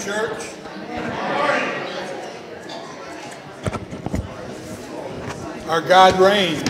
church. Our God reigns.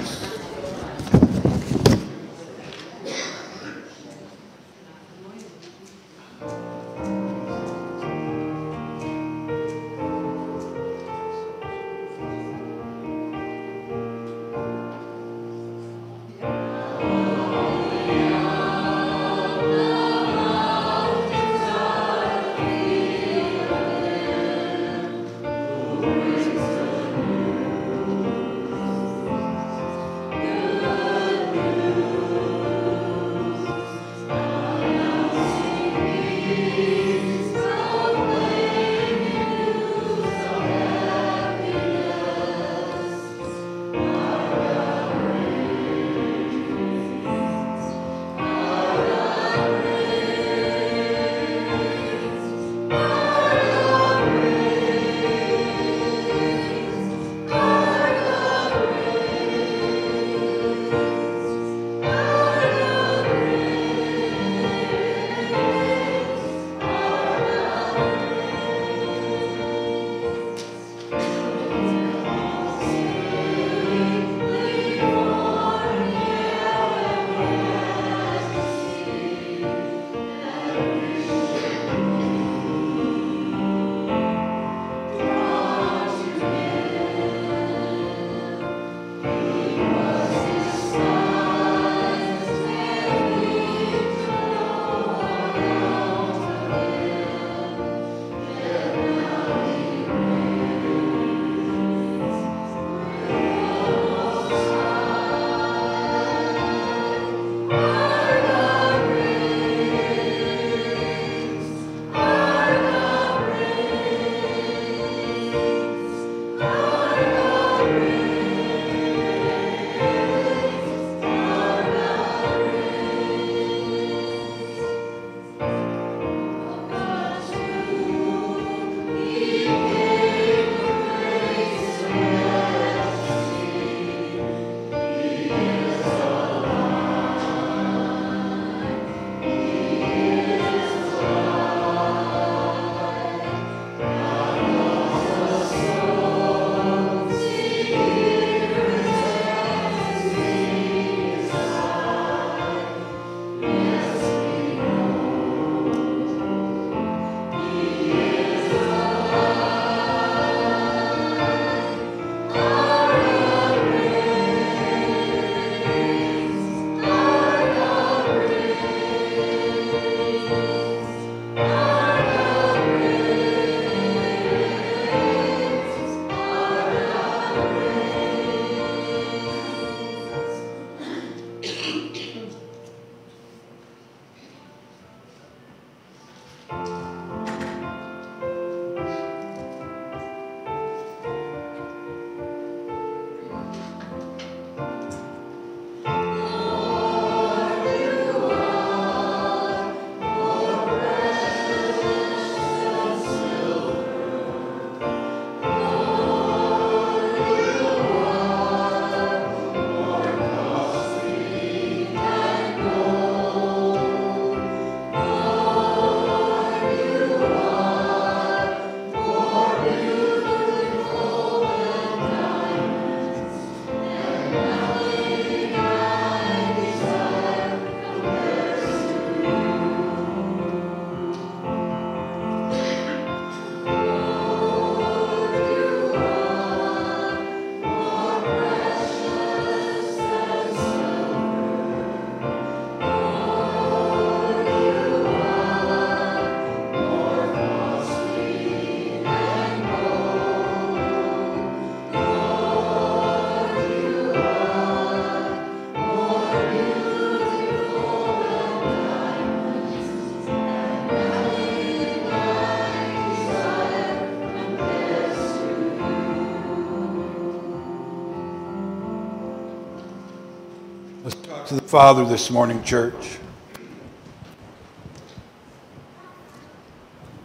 To the Father this morning, church.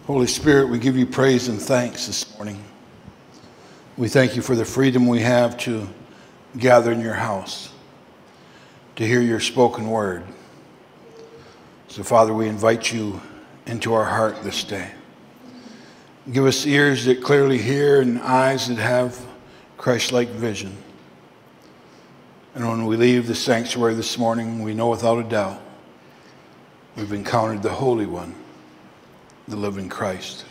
Holy Spirit, we give you praise and thanks this morning. We thank you for the freedom we have to gather in your house, to hear your spoken word. So, Father, we invite you into our heart this day. Give us ears that clearly hear and eyes that have Christ like vision. And when we leave the sanctuary this morning, we know without a doubt we've encountered the Holy One, the living Christ.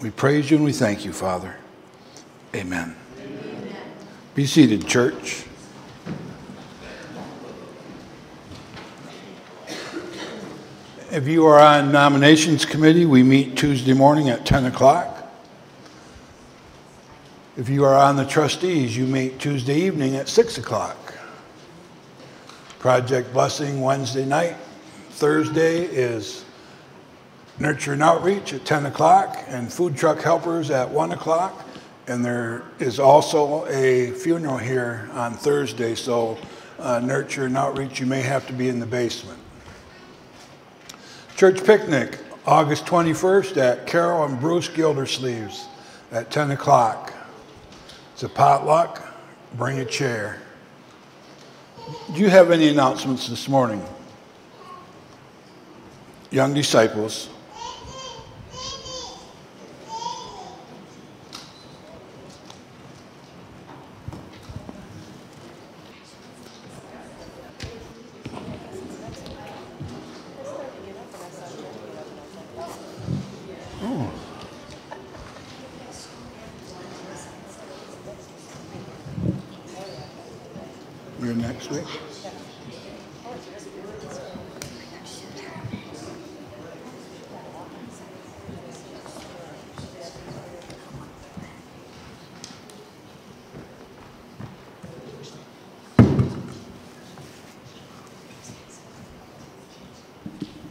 We praise you and we thank you, Father. Amen. Amen. Be seated, church. If you are on nominations committee, we meet Tuesday morning at 10 o'clock. If you are on the trustees, you meet Tuesday evening at 6 o'clock. Project Blessing Wednesday night. Thursday is Nurture and Outreach at 10 o'clock and Food Truck Helpers at 1 o'clock. And there is also a funeral here on Thursday, so uh, Nurture and Outreach, you may have to be in the basement. Church picnic, August 21st at Carol and Bruce Gildersleeves at 10 o'clock. It's a potluck. Bring a chair. Do you have any announcements this morning? Young disciples.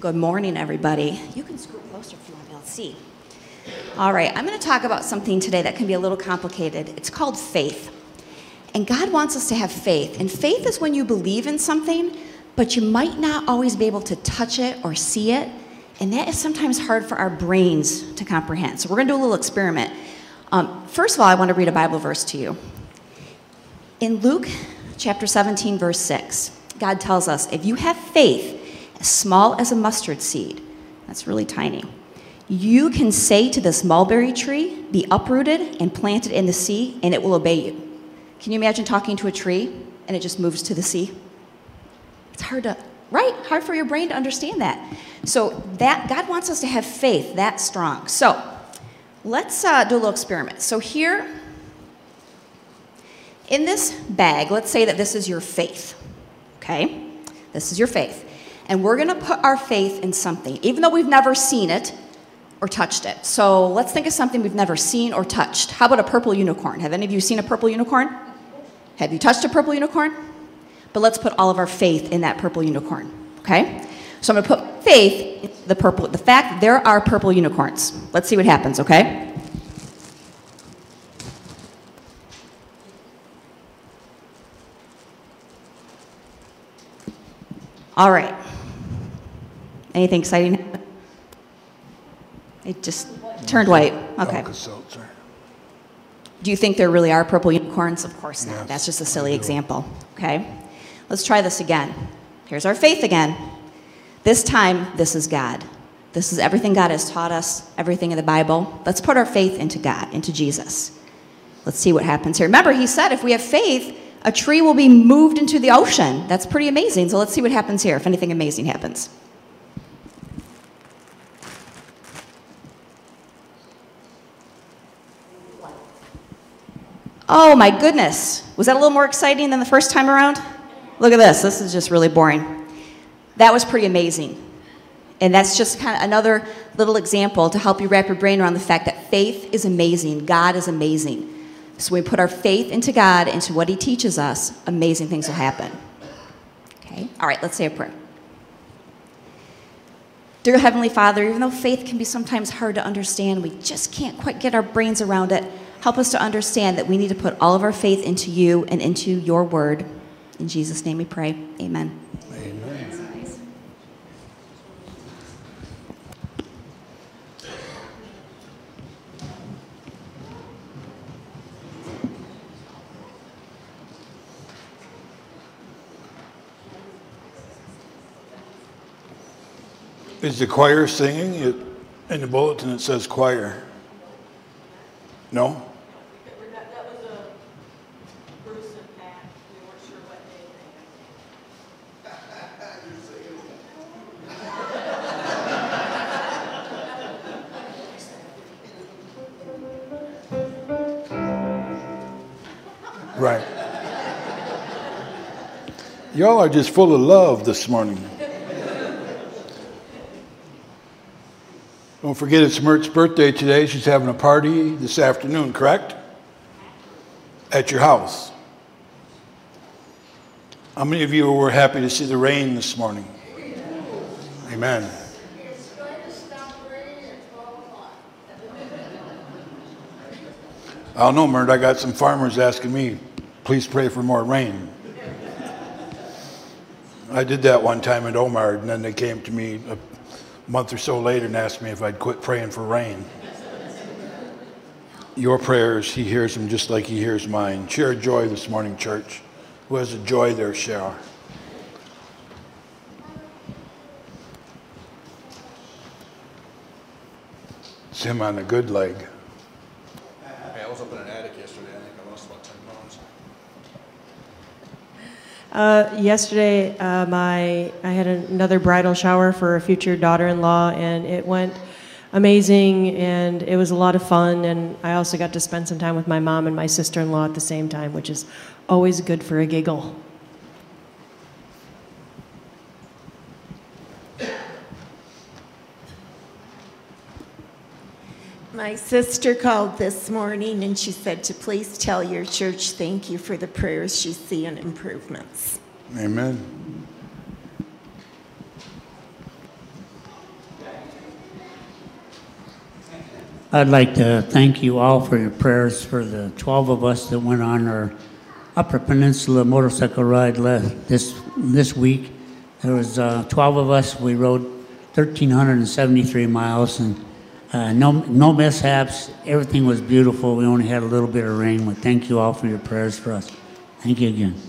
Good morning, everybody. You can scoot closer if you want to be able to see. All right, I'm going to talk about something today that can be a little complicated. It's called faith. And God wants us to have faith. And faith is when you believe in something, but you might not always be able to touch it or see it. And that is sometimes hard for our brains to comprehend. So we're going to do a little experiment. Um, first of all, I want to read a Bible verse to you. In Luke chapter 17, verse 6, God tells us if you have faith, as small as a mustard seed. That's really tiny. You can say to this mulberry tree, Be uprooted and planted in the sea, and it will obey you. Can you imagine talking to a tree and it just moves to the sea? It's hard to, right? Hard for your brain to understand that. So that God wants us to have faith that strong. So let's uh, do a little experiment. So here, in this bag, let's say that this is your faith. Okay, this is your faith and we're going to put our faith in something, even though we've never seen it or touched it. So let's think of something we've never seen or touched. How about a purple unicorn? Have any of you seen a purple unicorn? Have you touched a purple unicorn? But let's put all of our faith in that purple unicorn, okay? So I'm going to put faith in the purple, the fact that there are purple unicorns. Let's see what happens, okay? All right. Anything exciting? It just turned white. Okay. Do you think there really are purple unicorns? Of course not. Yes, That's just a silly example. Okay. Let's try this again. Here's our faith again. This time, this is God. This is everything God has taught us, everything in the Bible. Let's put our faith into God, into Jesus. Let's see what happens here. Remember, he said if we have faith, a tree will be moved into the ocean. That's pretty amazing. So let's see what happens here, if anything amazing happens. Oh my goodness. Was that a little more exciting than the first time around? Look at this. This is just really boring. That was pretty amazing. And that's just kind of another little example to help you wrap your brain around the fact that faith is amazing. God is amazing. So when we put our faith into God, into what He teaches us, amazing things will happen. Okay? All right, let's say a prayer. Dear Heavenly Father, even though faith can be sometimes hard to understand, we just can't quite get our brains around it. Help us to understand that we need to put all of our faith into you and into your word. In Jesus' name we pray. Amen. Amen. Is the choir singing? In the bulletin it says choir. No? Y'all are just full of love this morning. Don't forget it's Mert's birthday today. She's having a party this afternoon, correct? At your house. How many of you were happy to see the rain this morning? Amen. I don't know, Mert. I got some farmers asking me, please pray for more rain. I did that one time at Omar, and then they came to me a month or so later and asked me if I'd quit praying for rain. Your prayers, he hears them just like he hears mine. Share joy this morning, church. Who has a joy there, share. It's him on the good leg. Hey, I was up in an attic yesterday. I think I lost about 10 pounds. Uh, yesterday, uh, my I had another bridal shower for a future daughter-in-law, and it went amazing, and it was a lot of fun. And I also got to spend some time with my mom and my sister-in-law at the same time, which is always good for a giggle. My sister called this morning and she said to please tell your church thank you for the prayers she's seeing improvements. Amen. I'd like to thank you all for your prayers for the 12 of us that went on our Upper Peninsula motorcycle ride this, this week. There was uh, 12 of us. We rode 1,373 miles and uh, no, no mishaps. Everything was beautiful. We only had a little bit of rain. But thank you all for your prayers for us. Thank you again.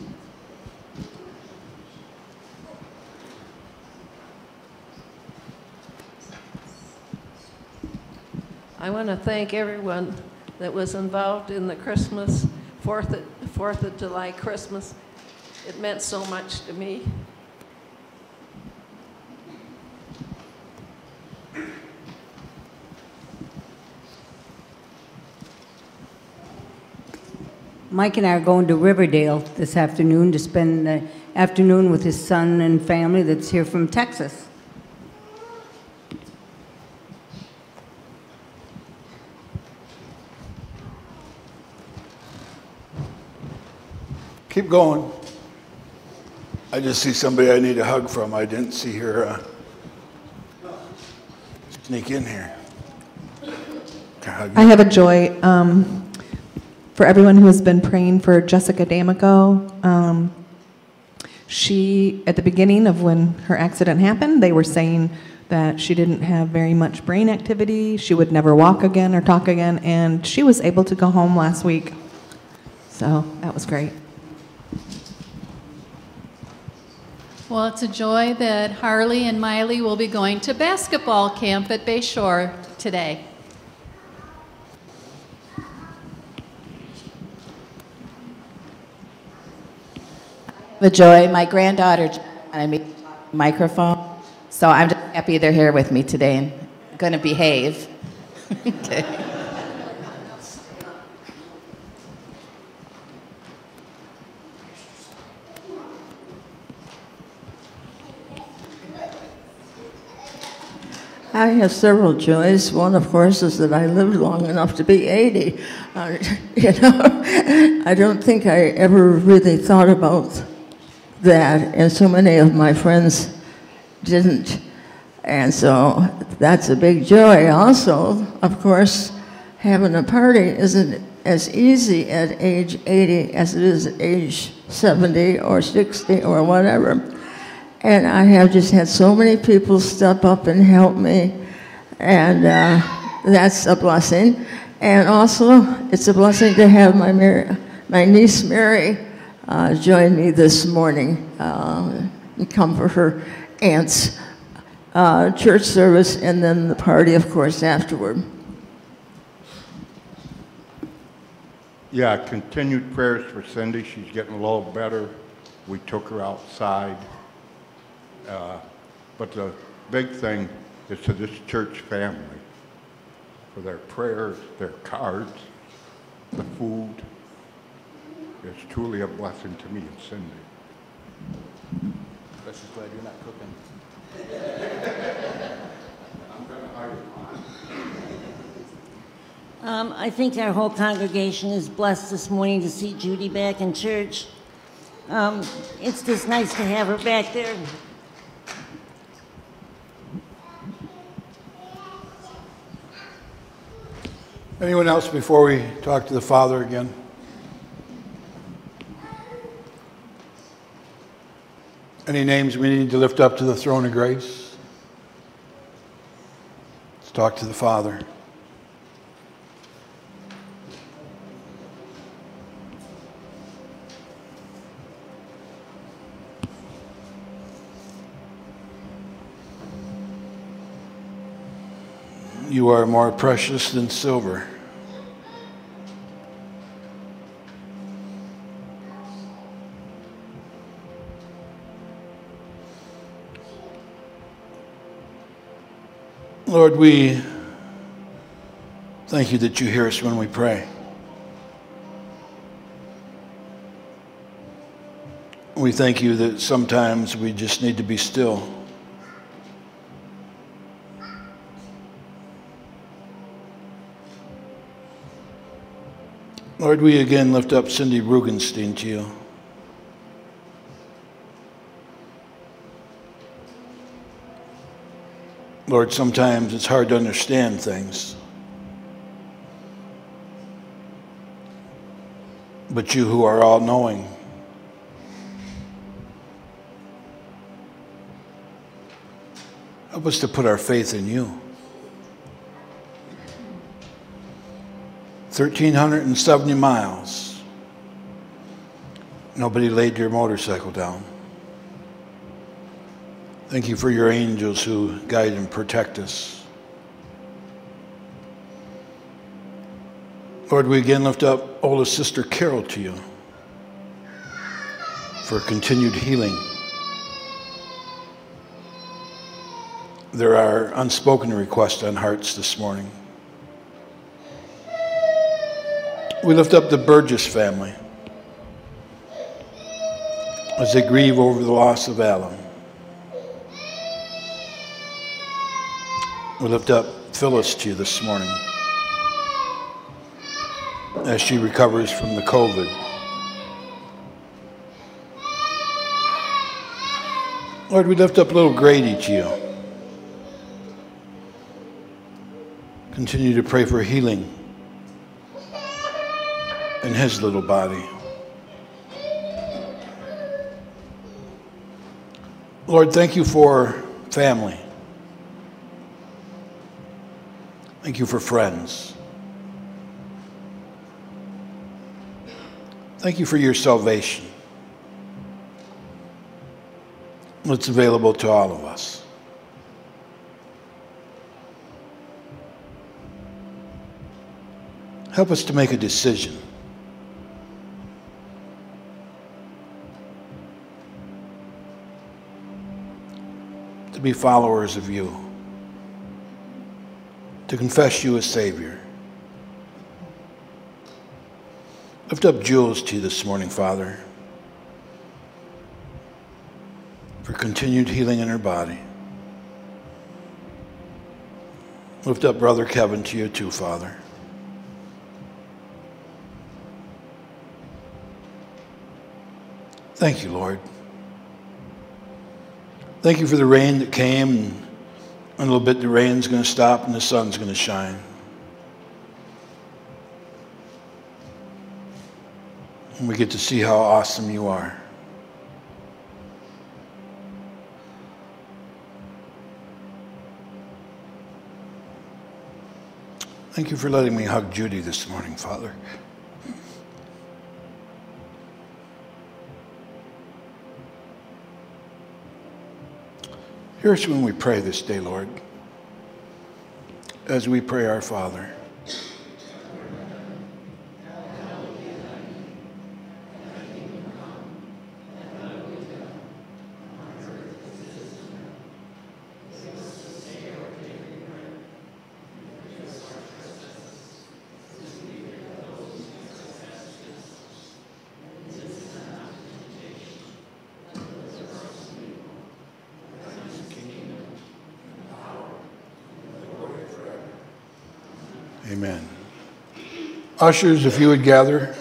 I want to thank everyone that was involved in the Christmas, 4th of, 4th of July Christmas. It meant so much to me. Mike and I are going to Riverdale this afternoon to spend the afternoon with his son and family that's here from Texas. Keep going. I just see somebody I need a hug from. I didn't see her uh, sneak in here. I have a joy um, for everyone who has been praying for Jessica D'Amico. Um, she, at the beginning of when her accident happened, they were saying that she didn't have very much brain activity. She would never walk again or talk again, and she was able to go home last week. So that was great. Well, it's a joy that Harley and Miley will be going to basketball camp at Bayshore today. The joy, my granddaughter talk the microphone, so I'm just happy they're here with me today and going to behave. okay. I have several joys. One, of course, is that I lived long enough to be 80. Uh, you know, I don't think I ever really thought about that, and so many of my friends didn't. And so that's a big joy. Also, of course, having a party isn't as easy at age 80 as it is at age 70 or 60 or whatever. And I have just had so many people step up and help me, and uh, that's a blessing. And also, it's a blessing to have my, Mary, my niece Mary uh, join me this morning uh, and come for her aunt's uh, church service and then the party, of course, afterward. Yeah, continued prayers for Cindy. She's getting a little better. We took her outside. Uh, But the big thing is to this church family, for their prayers, their cards, the food. It's truly a blessing to me and Cindy. Let's just glad you're not cooking. Um, I think our whole congregation is blessed this morning to see Judy back in church. Um, it's just nice to have her back there. Anyone else before we talk to the Father again? Any names we need to lift up to the throne of grace? Let's talk to the Father. You are more precious than silver. Lord, we thank you that you hear us when we pray. We thank you that sometimes we just need to be still. Lord, we again lift up Cindy Rugenstein to you. Lord, sometimes it's hard to understand things. But you who are all knowing, help us to put our faith in you. 1,370 miles. Nobody laid your motorcycle down. Thank you for your angels who guide and protect us. Lord, we again lift up oldest sister Carol to you for continued healing. There are unspoken requests on hearts this morning. We lift up the Burgess family as they grieve over the loss of Alan. We lift up Phyllis to you this morning as she recovers from the COVID. Lord, we lift up little Grady to you. Continue to pray for healing in his little body. Lord, thank you for family. Thank you for friends. Thank you for your salvation. It's available to all of us. Help us to make a decision. To be followers of you to confess you as Savior. Lift up Jules to you this morning, Father, for continued healing in her body. Lift up Brother Kevin to you too, Father. Thank you, Lord. Thank you for the rain that came and in a little bit, the rain's going to stop and the sun's going to shine. And we get to see how awesome you are. Thank you for letting me hug Judy this morning, Father. Here's when we pray this day, Lord, as we pray our Father. Amen. Ushers, if you would gather.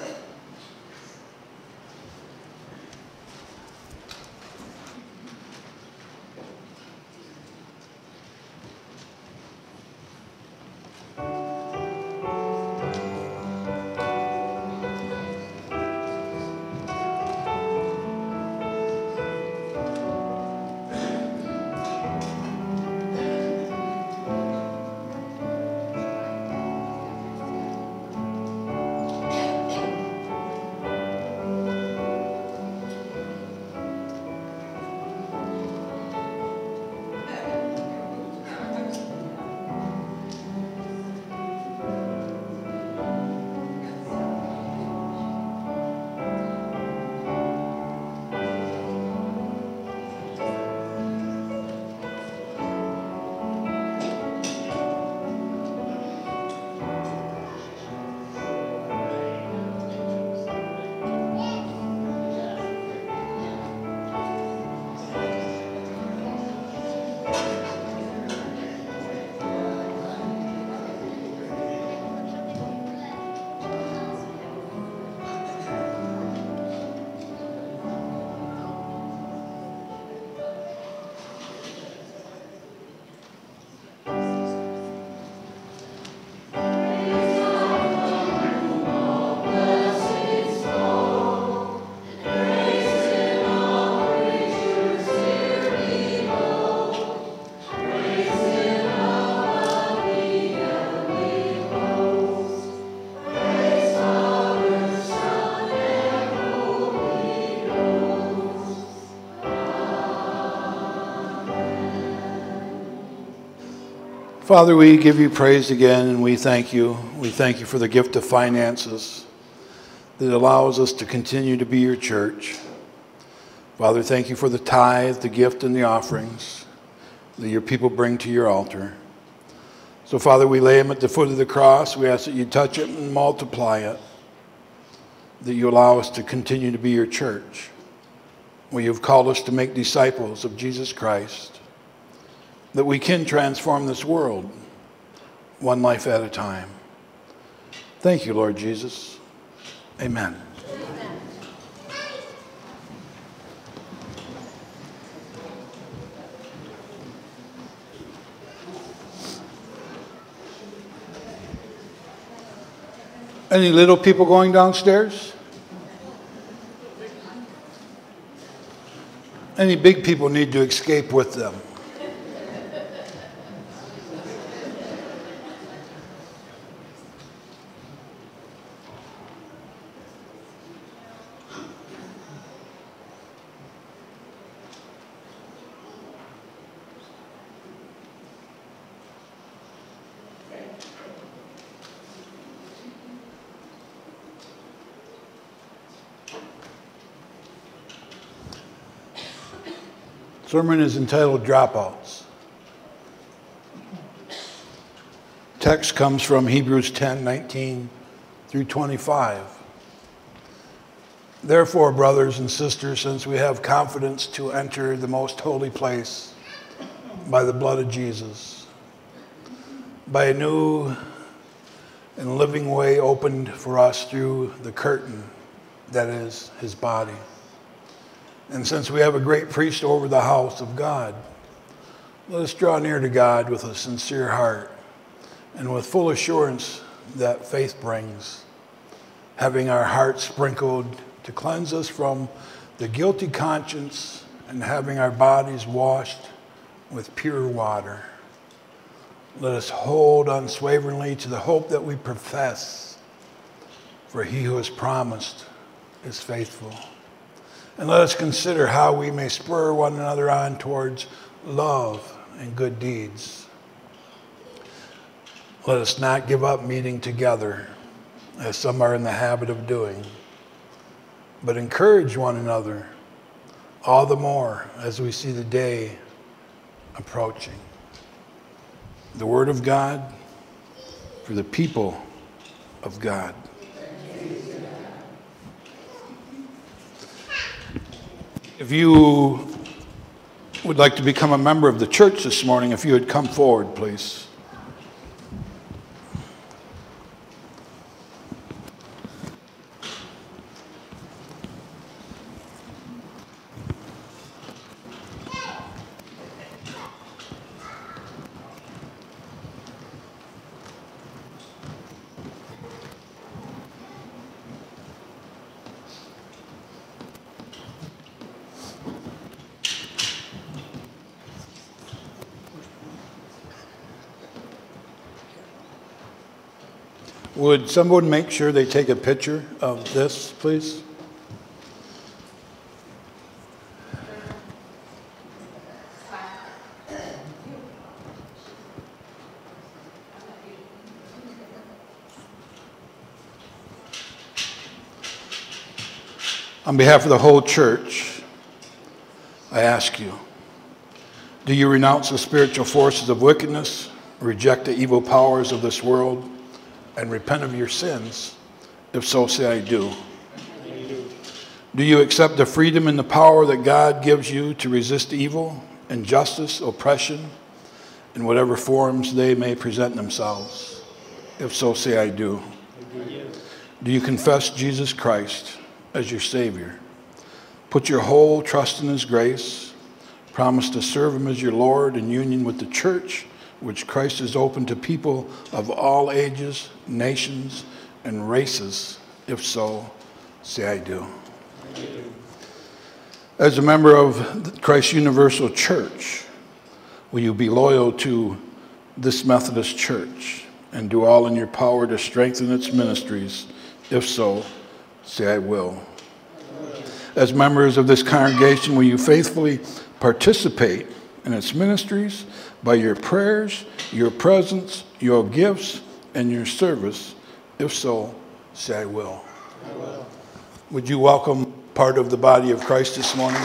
Father, we give you praise again and we thank you. We thank you for the gift of finances that allows us to continue to be your church. Father, thank you for the tithe, the gift, and the offerings that your people bring to your altar. So, Father, we lay them at the foot of the cross. We ask that you touch it and multiply it, that you allow us to continue to be your church, where you've called us to make disciples of Jesus Christ that we can transform this world one life at a time. Thank you, Lord Jesus. Amen. Any little people going downstairs? Any big people need to escape with them? Sermon is entitled Dropouts. Text comes from Hebrews 10 19 through 25. Therefore, brothers and sisters, since we have confidence to enter the most holy place by the blood of Jesus, by a new and living way opened for us through the curtain that is his body and since we have a great priest over the house of God, let us draw near to God with a sincere heart and with full assurance that faith brings, having our hearts sprinkled to cleanse us from the guilty conscience and having our bodies washed with pure water. Let us hold unswaveringly to the hope that we profess, for he who has promised is faithful. And let us consider how we may spur one another on towards love and good deeds. Let us not give up meeting together, as some are in the habit of doing, but encourage one another, all the more as we see the day approaching. The Word of God for the people of God. If you would like to become a member of the church this morning, if you would come forward, please. Would someone make sure they take a picture of this, please? On behalf of the whole church, I ask you do you renounce the spiritual forces of wickedness, reject the evil powers of this world, and repent of your sins? If so, say, I do. Do you accept the freedom and the power that God gives you to resist evil, injustice, oppression, in whatever forms they may present themselves? If so, say, I do. Do you confess Jesus Christ as your Savior? Put your whole trust in His grace Promise to serve him as your Lord in union with the church, which Christ has opened to people of all ages, nations, and races. If so, say I do. As a member of Christ's Universal Church, will you be loyal to this Methodist Church and do all in your power to strengthen its ministries? If so, say I will. As members of this congregation, will you faithfully participate in its ministries by your prayers, your presence, your gifts, and your service? If so, say I will. I will. Would you welcome part of the body of Christ this morning?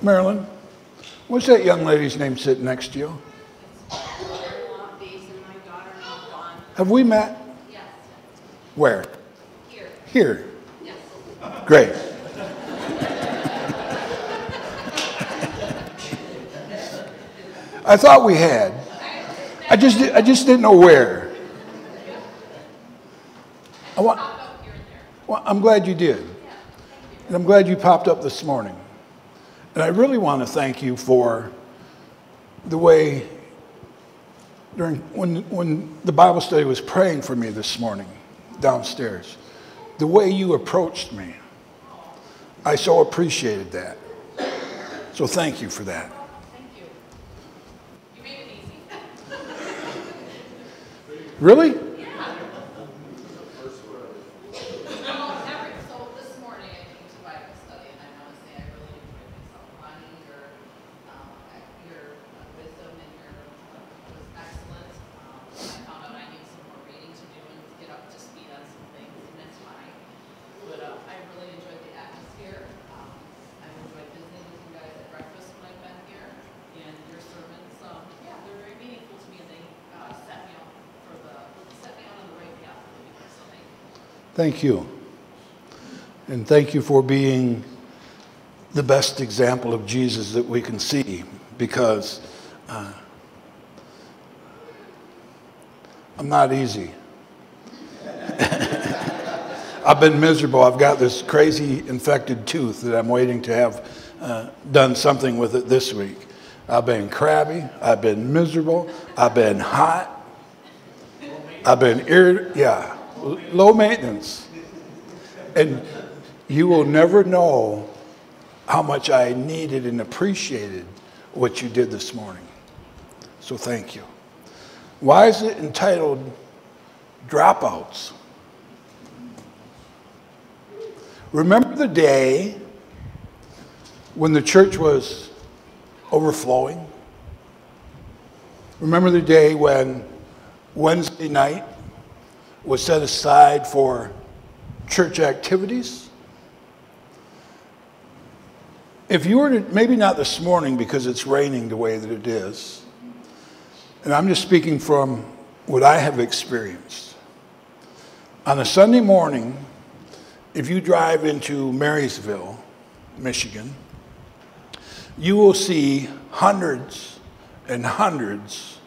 Marilyn, what's that young lady's name sitting next to you? Have we met? Yes. Where? Here. Here? Yes. Great. I thought we had. I just, I just didn't know where. I want, well, I'm glad you did. And I'm glad you popped up this morning. And I really want to thank you for the way, during, when, when the Bible study was praying for me this morning downstairs, the way you approached me. I so appreciated that. So thank you for that. Thank you. You made it easy. Really? Thank you. And thank you for being the best example of Jesus that we can see because uh, I'm not easy. I've been miserable. I've got this crazy infected tooth that I'm waiting to have uh, done something with it this week. I've been crabby. I've been miserable. I've been hot. I've been irritated. Yeah low maintenance. And you will never know how much I needed and appreciated what you did this morning. So thank you. Why is it entitled Dropouts? Remember the day when the church was overflowing? Remember the day when Wednesday night was set aside for church activities. If you were to, maybe not this morning because it's raining the way that it is, and I'm just speaking from what I have experienced. On a Sunday morning, if you drive into Marysville, Michigan, you will see hundreds and hundreds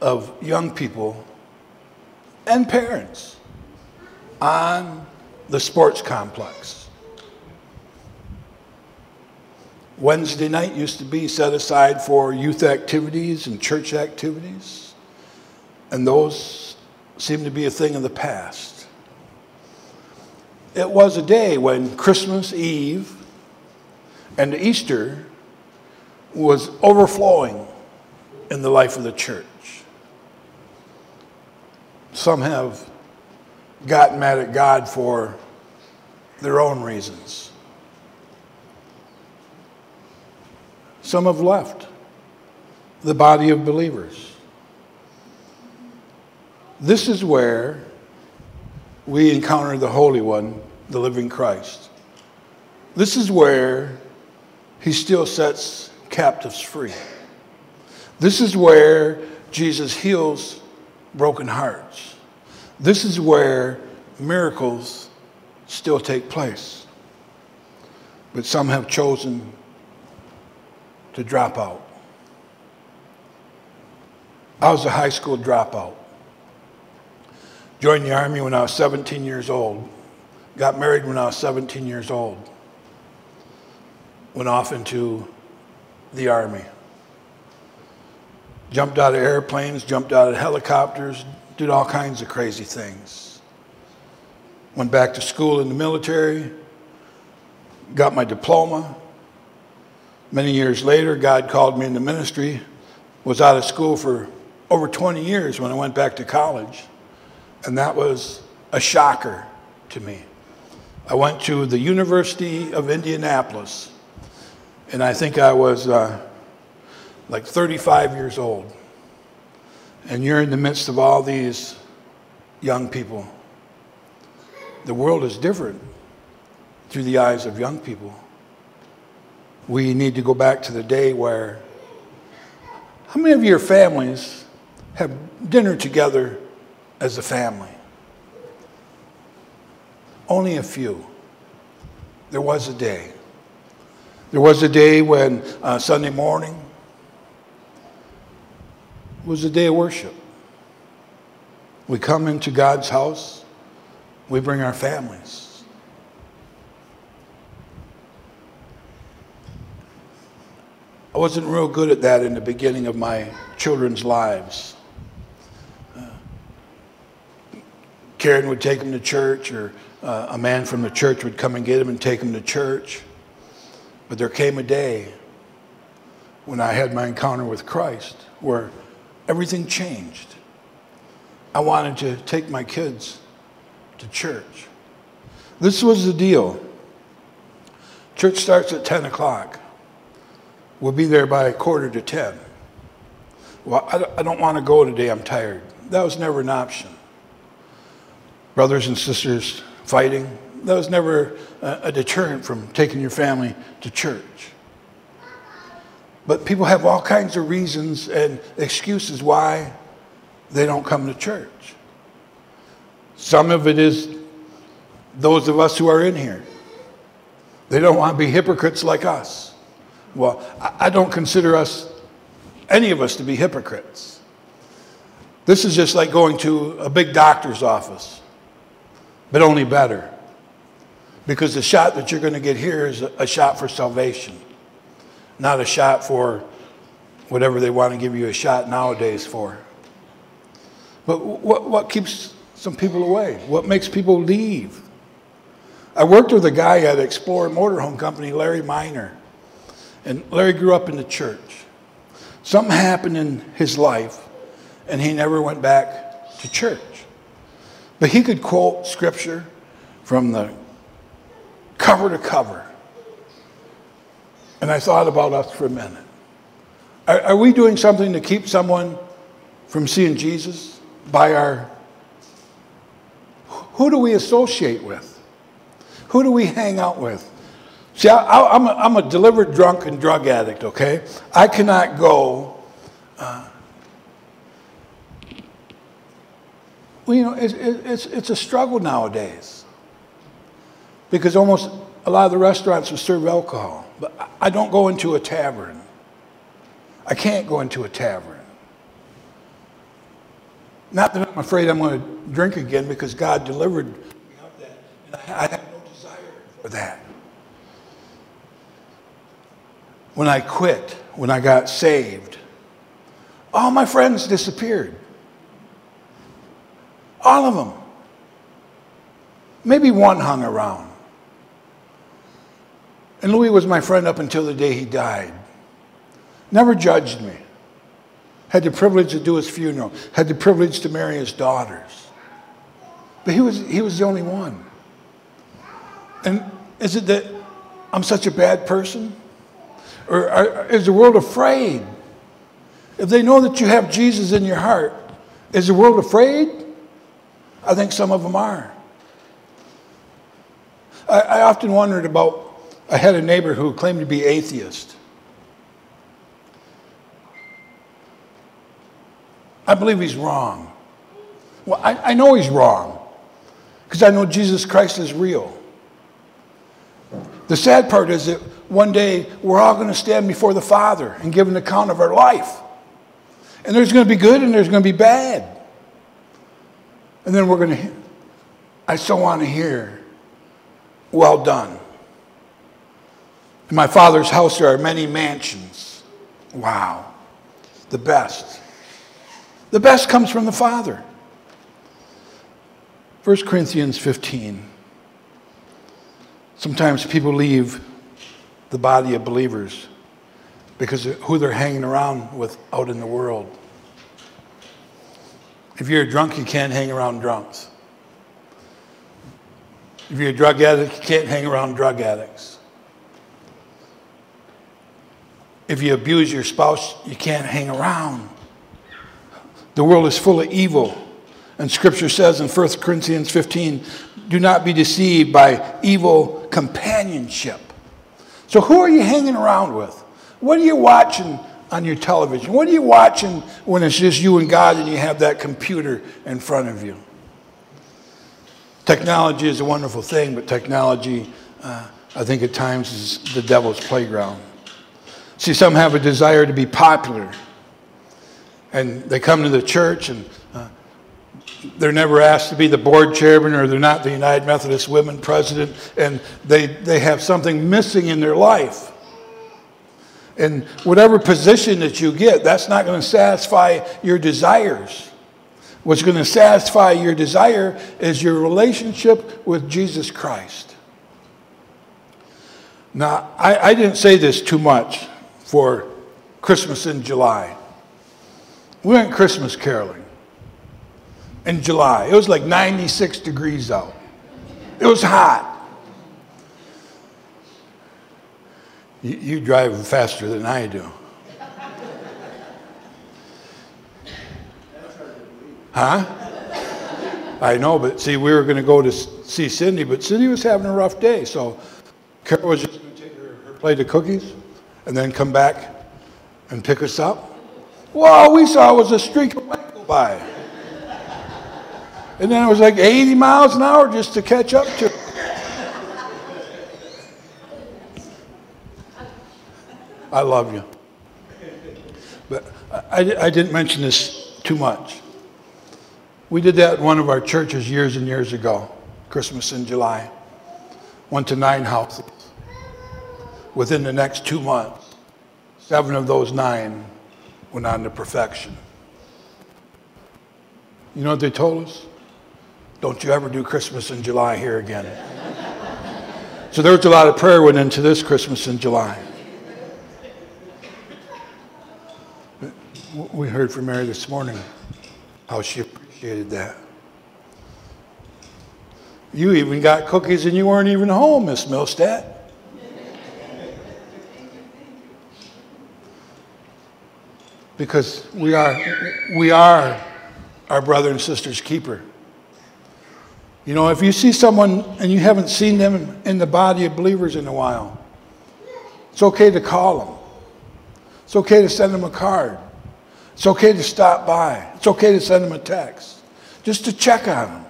of young people and parents on the sports complex. Wednesday night used to be set aside for youth activities and church activities, and those seem to be a thing of the past. It was a day when Christmas Eve and Easter was overflowing in the life of the church. Some have gotten mad at God for their own reasons. Some have left the body of believers. This is where we encounter the Holy One, the living Christ. This is where he still sets captives free. This is where Jesus heals broken hearts. This is where miracles still take place. But some have chosen to drop out. I was a high school dropout. Joined the Army when I was 17 years old. Got married when I was 17 years old. Went off into the Army. Jumped out of airplanes, jumped out of helicopters, did all kinds of crazy things. Went back to school in the military, got my diploma. Many years later, God called me into ministry. Was out of school for over 20 years when I went back to college. And that was a shocker to me. I went to the University of Indianapolis, and I think I was uh, like 35 years old. And you're in the midst of all these young people. The world is different through the eyes of young people. We need to go back to the day where, how many of your families have dinner together as a family? Only a few. There was a day. There was a day when uh, Sunday morning was a day of worship. We come into God's house, we bring our families. I wasn't real good at that in the beginning of my children's lives. Uh, Karen would take them to church, or uh, a man from the church would come and get them and take them to church. But there came a day when I had my encounter with Christ where everything changed. I wanted to take my kids to church. This was the deal. Church starts at 10 o'clock. We'll be there by a quarter to 10. Well, I don't want to go today, I'm tired. That was never an option. Brothers and sisters fighting, that was never a deterrent from taking your family to church. But people have all kinds of reasons and excuses why they don't come to church. Some of it is those of us who are in here. They don't want to be hypocrites like us. Well, I don't consider us, any of us, to be hypocrites. This is just like going to a big doctor's office, but only better. Because the shot that you're going to get here is a shot for salvation not a shot for whatever they want to give you a shot nowadays for. But what, what keeps some people away? What makes people leave? I worked with a guy at Explorer Motorhome Company, Larry Miner. And Larry grew up in the church. Something happened in his life, and he never went back to church. But he could quote scripture from the cover to cover. And I thought about us for a minute. Are, are, we doing something to keep someone from seeing Jesus by our. Who do we associate with? Who do we hang out with? See, I, am a, I'm a delivered drunk and drug addict, okay? I cannot go. Uh, well, you know, it's, it's, it's a struggle nowadays because almost a lot of the restaurants will serve alcohol. But I don't go into a tavern. I can't go into a tavern. Not that I'm afraid I'm going to drink again because God delivered me of that. And I have no desire for that. When I quit, when I got saved, all my friends disappeared. All of them. Maybe one hung around. And Louis was my friend up until the day he died. Never judged me. Had the privilege to do his funeral. Had the privilege to marry his daughters. But he was, he was the only one. And is it that I'm such a bad person? Or are, is the world afraid? If they know that you have Jesus in your heart, is the world afraid? I think some of them are. I, I often wondered about, I had a neighbor who claimed to be atheist. I believe he's wrong. Well, I, I know he's wrong because I know Jesus Christ is real. The sad part is that one day we're all going to stand before the Father and give an account of our life. And there's going to be good and there's going to be bad. And then we're going to, I so want to hear, well done. In my Father's house there are many mansions. Wow. The best. The best comes from the Father. 1 Corinthians 15. Sometimes people leave the body of believers because of who they're hanging around with out in the world. If you're a drunk, you can't hang around drunks. If you're a drug addict, you can't hang around drug addicts. If you abuse your spouse, you can't hang around. The world is full of evil. And scripture says in 1 Corinthians 15, do not be deceived by evil companionship. So, who are you hanging around with? What are you watching on your television? What are you watching when it's just you and God and you have that computer in front of you? Technology is a wonderful thing, but technology, uh, I think, at times is the devil's playground. See, some have a desire to be popular and they come to the church and uh, they're never asked to be the board chairman or they're not the United Methodist Women president and they, they have something missing in their life. And whatever position that you get, that's not going to satisfy your desires. What's going to satisfy your desire is your relationship with Jesus Christ. Now, I, I didn't say this too much for Christmas in July. We went Christmas caroling in July. It was like 96 degrees out. It was hot. You, you drive faster than I do. Huh? I know, but see, we were going to go to see Cindy, but Cindy was having a rough day, so Carol was just going to take her, her plate of cookies and then come back and pick us up. Well, we saw was a streak of light go by. And then it was like 80 miles an hour just to catch up to. I love you. But I, I didn't mention this too much. We did that at one of our churches years and years ago, Christmas in July. Went to nine houses. Within the next two months, seven of those nine went on to perfection. You know what they told us? Don't you ever do Christmas in July here again. so there was a lot of prayer went into this Christmas in July. We heard from Mary this morning how she appreciated that. You even got cookies and you weren't even home, Miss Milstat. Because we are, we are our brother and sister's keeper. You know, if you see someone and you haven't seen them in the body of believers in a while, it's okay to call them. It's okay to send them a card. It's okay to stop by. It's okay to send them a text just to check on them.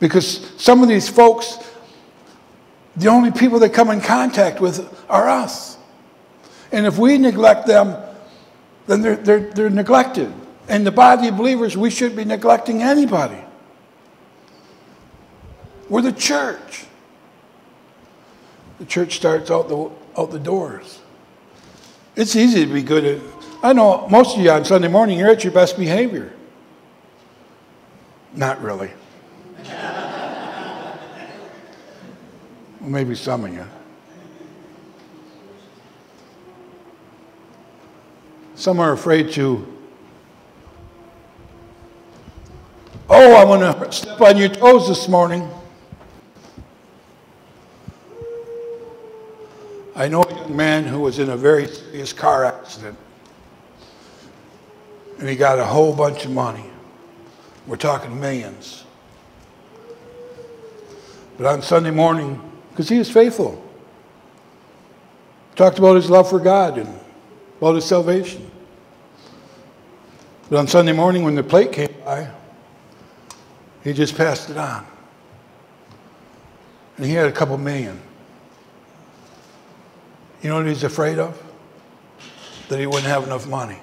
Because some of these folks, the only people they come in contact with are us. And if we neglect them, then they're, they're, they're neglected. And the body of believers, we shouldn't be neglecting anybody. We're the church. The church starts out the, out the doors. It's easy to be good at, I know most of you on Sunday morning, you're at your best behavior. Not really. well, maybe some of you. Some are afraid to, oh, I'm going to step on your toes this morning. I know a young man who was in a very serious car accident, and he got a whole bunch of money. We're talking millions. But on Sunday morning, because he was faithful, talked about his love for God and about his salvation. But on Sunday morning, when the plate came by, he just passed it on. And he had a couple million. You know what he's afraid of? That he wouldn't have enough money.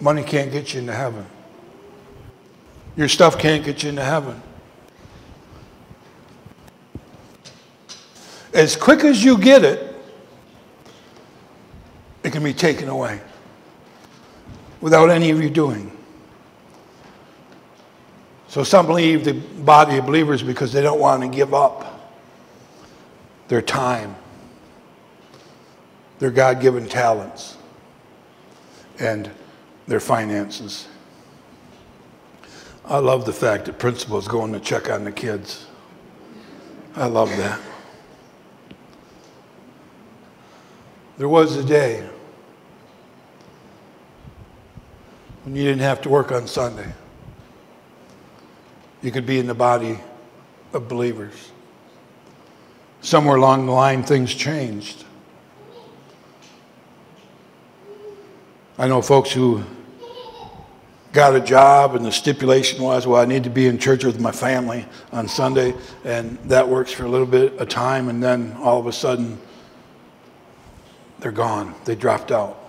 Money can't get you into heaven. Your stuff can't get you into heaven. As quick as you get it, it can be taken away without any of you doing. So some leave the body of believers because they don't want to give up their time, their God given talents, and their finances. I love the fact that principals going to check on the kids. I love that. There was a day when you didn't have to work on Sunday. You could be in the body of believers. Somewhere along the line, things changed. I know folks who got a job, and the stipulation was, well, I need to be in church with my family on Sunday, and that works for a little bit of time, and then all of a sudden, they're gone. They dropped out.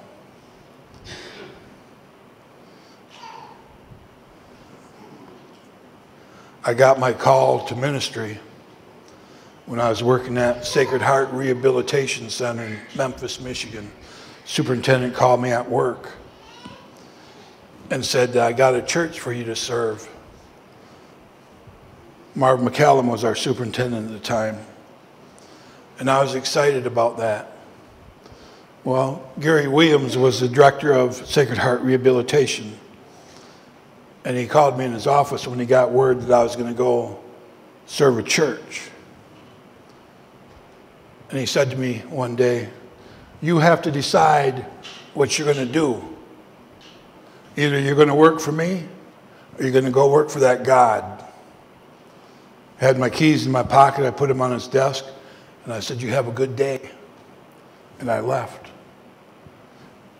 I got my call to ministry when I was working at Sacred Heart Rehabilitation Center in Memphis, Michigan. Superintendent called me at work and said, I got a church for you to serve. Marv McCallum was our superintendent at the time. And I was excited about that. Well, Gary Williams was the director of Sacred Heart Rehabilitation. And he called me in his office when he got word that I was going to go serve a church. And he said to me one day, You have to decide what you're going to do. Either you're going to work for me or you're going to go work for that God. I had my keys in my pocket. I put them on his desk. And I said, You have a good day. And I left.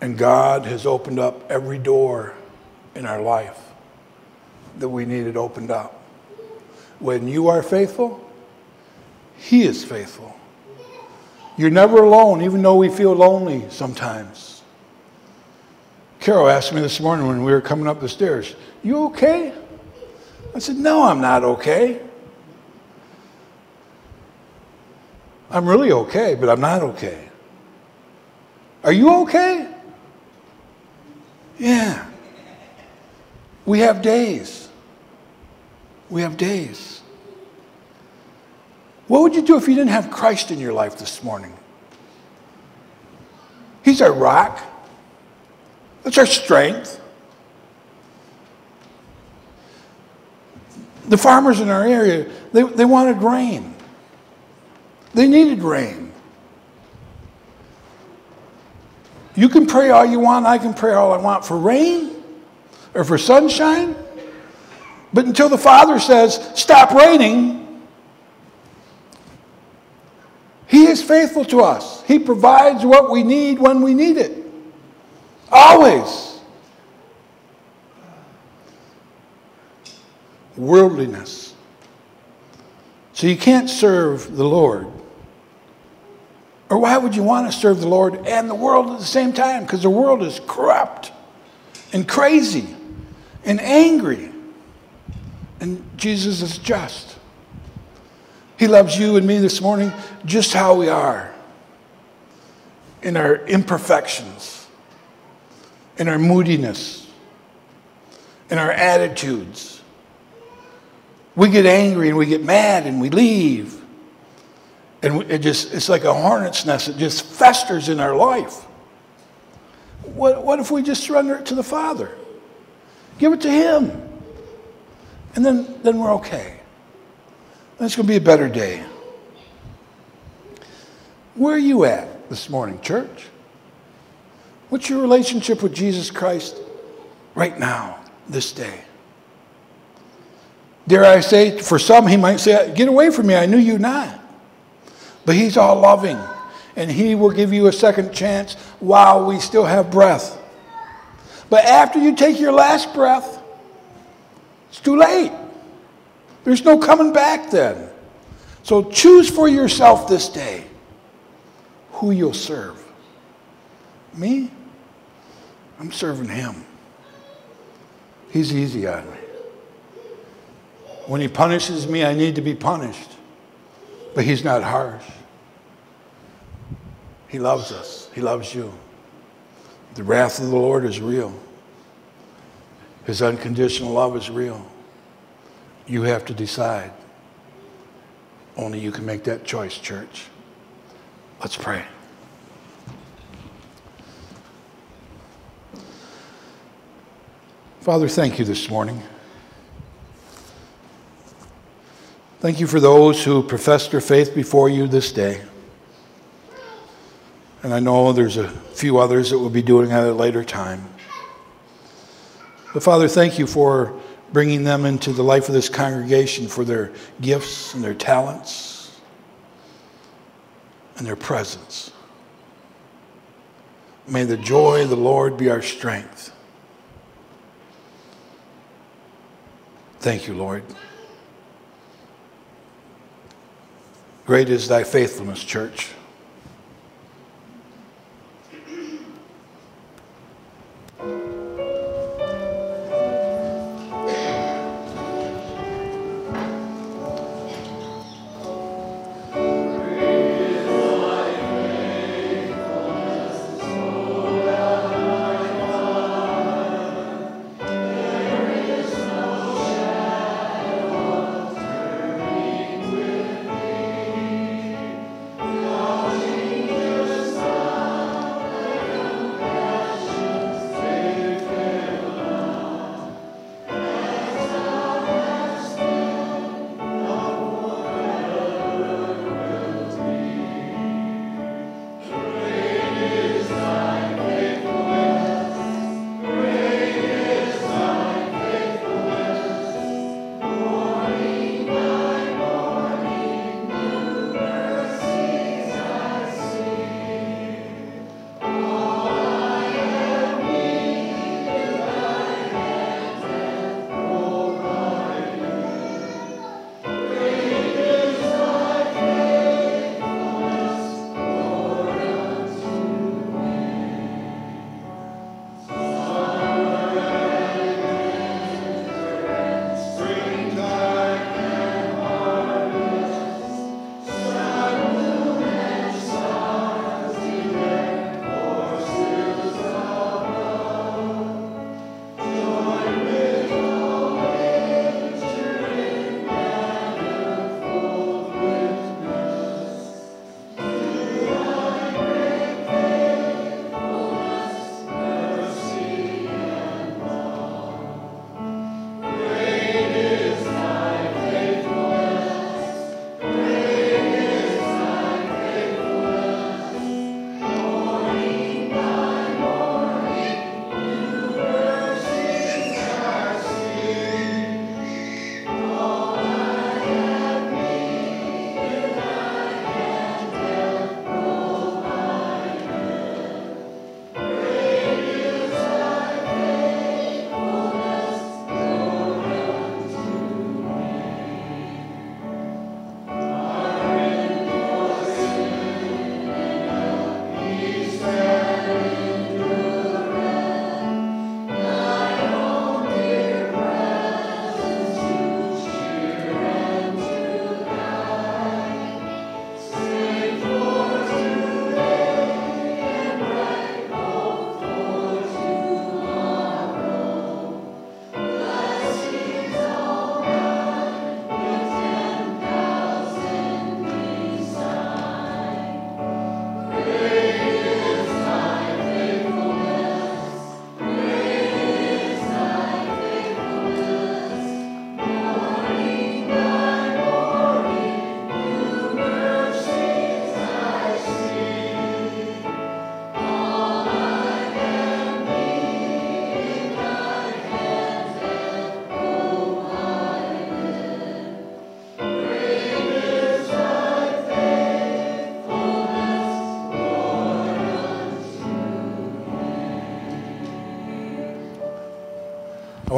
And God has opened up every door in our life that we needed opened up. When you are faithful, He is faithful. You're never alone, even though we feel lonely sometimes. Carol asked me this morning when we were coming up the stairs, You okay? I said, No, I'm not okay. I'm really okay, but I'm not okay. Are you okay? Yeah. We have days. We have days. What would you do if you didn't have Christ in your life this morning? He's our rock. That's our strength. The farmers in our area, they, they wanted rain. They needed rain. You can pray all you want, I can pray all I want for rain or for sunshine. But until the Father says, stop raining, He is faithful to us. He provides what we need when we need it. Always. Worldliness. So you can't serve the Lord. Or why would you want to serve the Lord and the world at the same time? Because the world is corrupt. and crazy and angry. And Jesus is just. He loves you and me this morning just how we are in our imperfections, in our moodiness, in our attitudes. We get angry and we get mad and we leave. And it just, it's like a hornet's nest. It just festers in our life. What, what if we just surrender it to the Father? Give it to Him. And then, then we're okay. And it's going to be a better day. Where are you at this morning, church? What's your relationship with Jesus Christ right now, this day? Dare I say, for some, he might say, Get away from me, I knew you not. But he's all loving, and he will give you a second chance while we still have breath. But after you take your last breath, it's too late. There's no coming back then. So choose for yourself this day who you'll serve. Me? I'm serving him. He's easy on me. When he punishes me, I need to be punished. But he's not harsh. He loves us, he loves you. The wrath of the Lord is real, his unconditional love is real. You have to decide. Only you can make that choice, church. Let's pray. Father, thank you this morning. Thank you for those who professed their faith before you this day. And I know there's a few others that will be doing at a later time. But Father, thank you for bringing them into the life of this congregation for their gifts and their talents and their presence. May the joy of the Lord be our strength. Thank you, Lord. Great is thy faithfulness, church.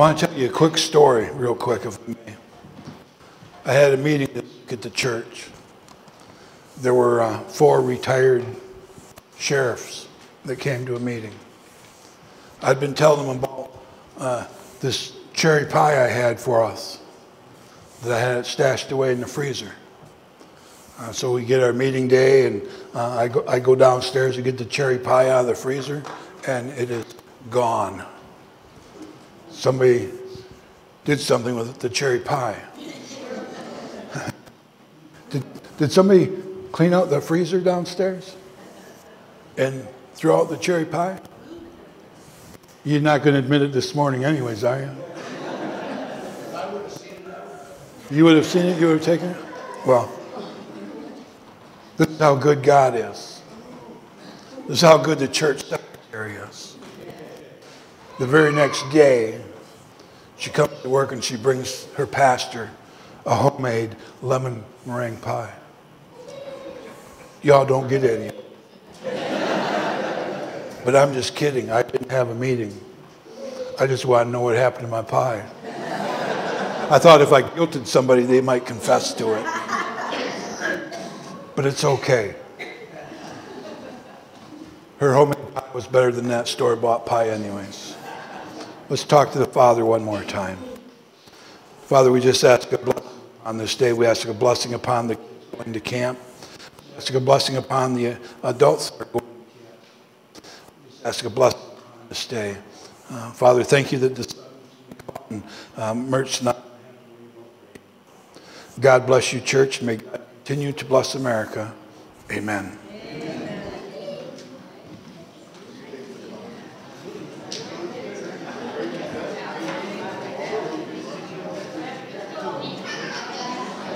Want to tell you a quick story, real quick, if I may. I had a meeting at the church. There were uh, four retired sheriffs that came to a meeting. I'd been telling them about uh, this cherry pie I had for us, that I had it stashed away in the freezer. Uh, so we get our meeting day, and uh, I, go, I go downstairs to get the cherry pie out of the freezer, and it is gone. Somebody did something with the cherry pie. did, did somebody clean out the freezer downstairs and throw out the cherry pie? You're not going to admit it this morning, anyways, are you? You would have seen it, you would have taken it? Well, this is how good God is. This is how good the church secretary is. The very next day, she comes to work and she brings her pastor a homemade lemon meringue pie. Y'all don't get any. But I'm just kidding. I didn't have a meeting. I just want to know what happened to my pie. I thought if I guilted somebody, they might confess to it. But it's okay. Her homemade pie was better than that store bought pie, anyways. Let's talk to the Father one more time. Father, we just ask a blessing on this day. We ask a blessing upon the going to camp. We ask a blessing upon the adults that are going to camp. We ask a blessing on this day. Uh, Father, thank you that this um, merch not. God bless you, church. May God continue to bless America. Amen.